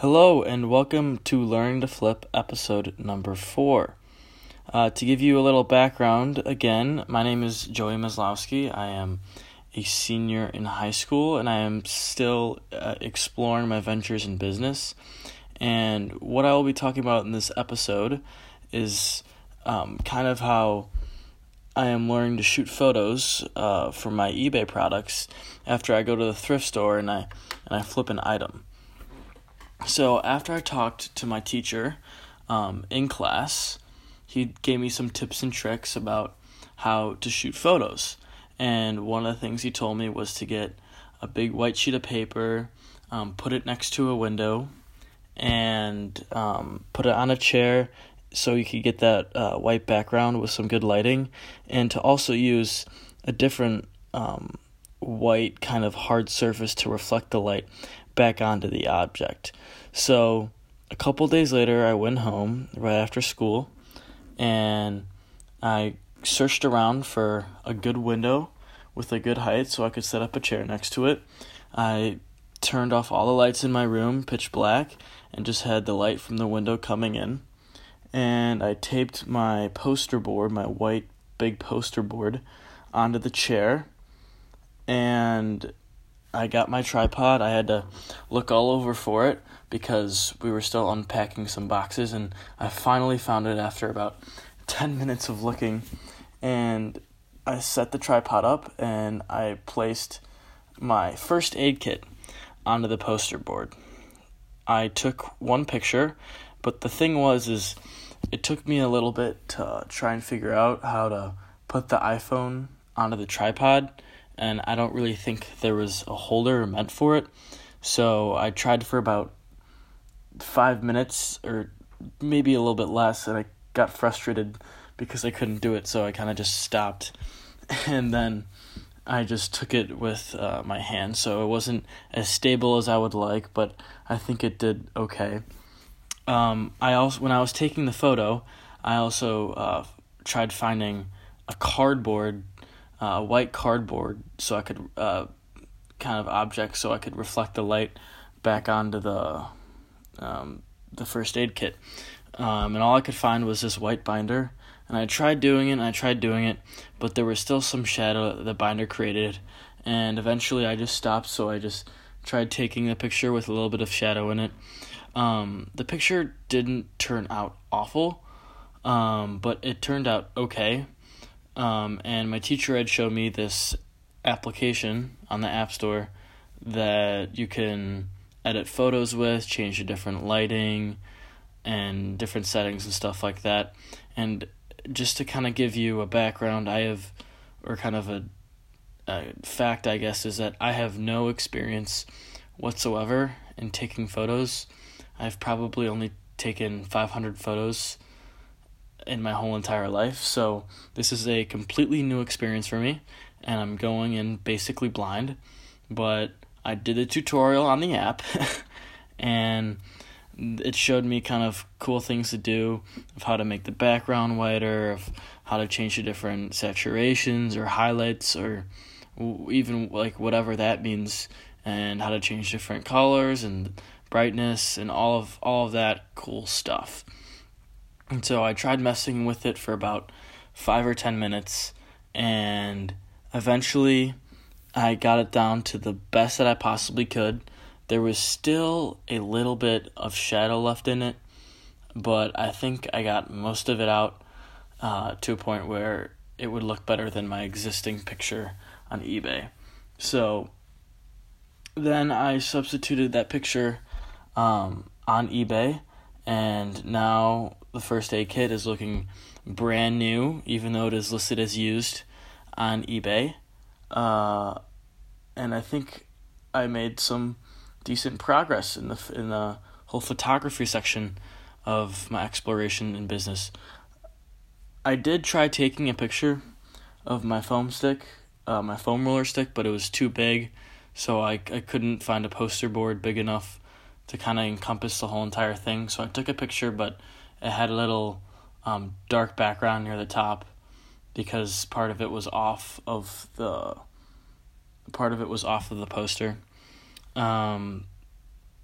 Hello, and welcome to Learning to Flip episode number four. Uh, to give you a little background, again, my name is Joey Maslowski. I am a senior in high school, and I am still uh, exploring my ventures in business. And what I will be talking about in this episode is um, kind of how I am learning to shoot photos uh, for my eBay products after I go to the thrift store and I and I flip an item. So after I talked to my teacher um, in class, he gave me some tips and tricks about how to shoot photos. And one of the things he told me was to get a big white sheet of paper, um, put it next to a window, and um, put it on a chair so you could get that uh, white background with some good lighting, and to also use a different um, white kind of hard surface to reflect the light back onto the object. So a couple days later, I went home right after school and I searched around for a good window with a good height so I could set up a chair next to it. I turned off all the lights in my room, pitch black, and just had the light from the window coming in. And I taped my poster board, my white big poster board, onto the chair. And I got my tripod. I had to look all over for it because we were still unpacking some boxes, and I finally found it after about 10 minutes of looking. And I set the tripod up and I placed my first aid kit onto the poster board. I took one picture, but the thing was is it took me a little bit to try and figure out how to put the iPhone onto the tripod and I don't really think there was a holder meant for it. So I tried for about five minutes or maybe a little bit less, and I got frustrated because I couldn't do it. So I kind of just stopped, and then I just took it with uh, my hand. So it wasn't as stable as I would like, but I think it did okay. Um, I also when I was taking the photo, I also uh, tried finding a cardboard uh, white cardboard so I could uh, kind of object so I could reflect the light back onto the um, the first aid kit. Um, and all I could find was this white binder. And I tried doing it, and I tried doing it, but there was still some shadow that the binder created. And eventually I just stopped, so I just tried taking the picture with a little bit of shadow in it. Um, the picture didn't turn out awful, um, but it turned out okay. Um, and my teacher had showed me this application on the App Store that you can edit photos with, change the different lighting and different settings and stuff like that. And just to kind of give you a background, I have, or kind of a, a fact, I guess, is that I have no experience whatsoever in taking photos. I've probably only taken 500 photos in my whole entire life. So this is a completely new experience for me, and I'm going in basically blind. But I did a tutorial on the app, and it showed me kind of cool things to do of how to make the background whiter, of how to change the different saturations or highlights, or even like whatever that means, and how to change different colors and brightness and all of all of that cool stuff. And so I tried messing with it for about five or ten minutes, and eventually I got it down to the best that I possibly could. There was still a little bit of shadow left in it, but I think I got most of it out uh, to a point where it would look better than my existing picture on eBay. So then I substituted that picture um, on eBay, and now the first aid kit is looking brand new, even though it is listed as used on eBay. Uh, and I think I made some decent progress in the in the whole photography section of my exploration in business. I did try taking a picture of my foam stick, uh, my foam roller stick, but it was too big, so I I couldn't find a poster board big enough to kind of encompass the whole entire thing. So I took a picture, but it had a little um, dark background near the top because part of it was off of the part of it was off of the poster. Um,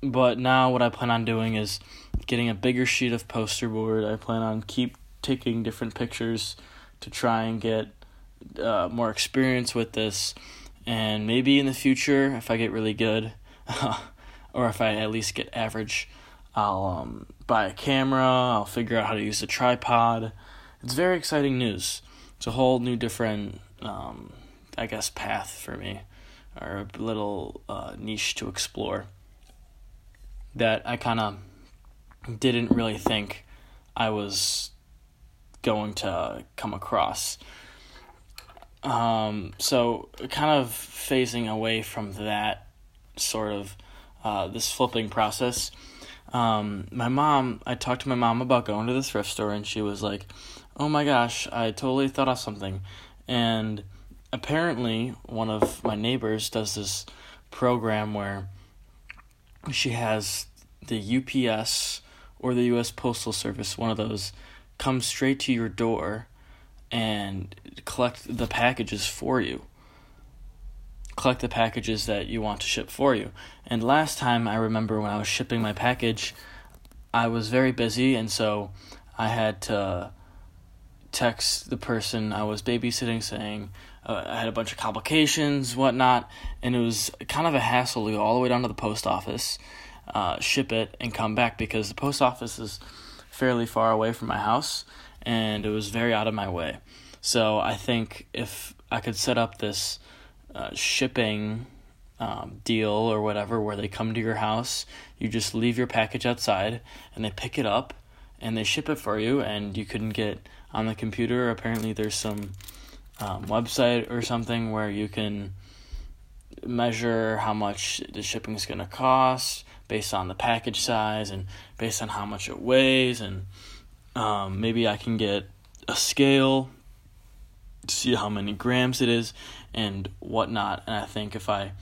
but now what I plan on doing is getting a bigger sheet of poster board. I plan on keep taking different pictures to try and get uh, more experience with this, and maybe in the future, if I get really good, or if I at least get average, I'll um, buy a camera. I'll figure out how to use a tripod. It's very exciting news. It's a whole new different, um, I guess, path for me, or a little uh, niche to explore that I kind of didn't really think I was going to come across. Um, so, kind of phasing away from that sort of uh, this flipping process. Um, my mom, I talked to my mom about going to the thrift store, and she was like, "Oh my gosh, I totally thought of something." And apparently, one of my neighbors does this program where she has the UPS or the US Postal Service, one of those, come straight to your door and collect the packages for you. Collect the packages that you want to ship for you. And last time I remember when I was shipping my package, I was very busy, and so I had to text the person I was babysitting saying uh, I had a bunch of complications, whatnot, and it was kind of a hassle to go all the way down to the post office uh, ship it and come back because the post office is fairly far away from my house and it was very out of my way. So I think if I could set up this uh, shipping um, deal or whatever where they come to your house, you just leave your package outside and they pick it up and they ship it for you and you couldn't get on the computer. Apparently, there's some um, website or something where you can measure how much the shipping is going to cost based on the package size and based on how much it weighs and um, maybe I can get a scale to see how many grams it is and whatnot. And I think if I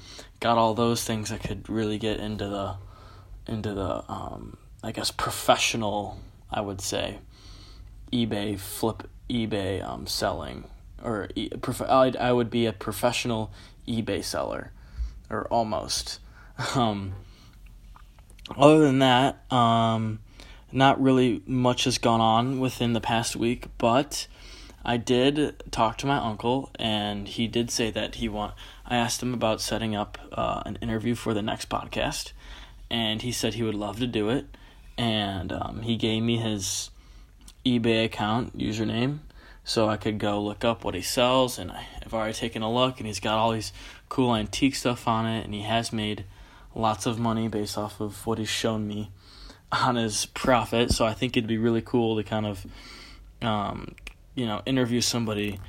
got all those things, I could really get into the into the um, I guess professional. I would say eBay flip eBay um, selling or prof- I'd, I would be a professional eBay seller or almost. Um, other than that, um, not really much has gone on within the past week, but I did talk to my uncle, and he did say that he want. I asked him about setting up uh, an interview for the next podcast, and he said he would love to do it. And um, he gave me his eBay account username, so I could go look up what he sells. And I've already taken a look, and he's got all these cool antique stuff on it, and he has made lots of money based off of what he's shown me on his profit. So I think it'd be really cool to kind of, um, you know, interview somebody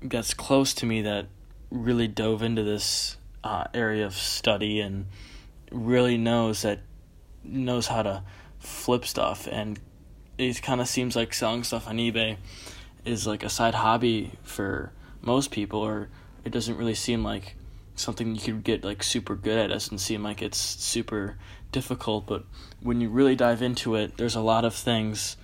that's close to me that really dove into this uh, area of study and really knows that knows how to flip stuff and it kind of seems like selling stuff on eBay is like a side hobby for most people or it doesn't really seem like something you could get like super good at. It doesn't seem like it's super difficult, but when you really dive into it, there's a lot of things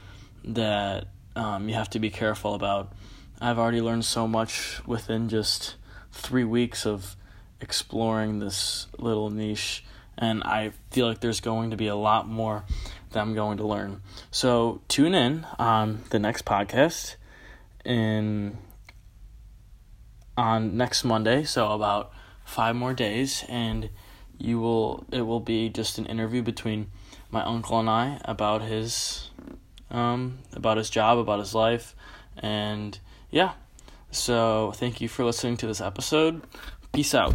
that um, you have to be careful about. I've already learned so much within just three weeks of exploring this little niche, and I feel like there's going to be a lot more that I'm going to learn. So tune in on the next podcast in on next Monday. So about five more days and you will it will be just an interview between my uncle and I about his um about his job, about his life and yeah. So thank you for listening to this episode. Peace out.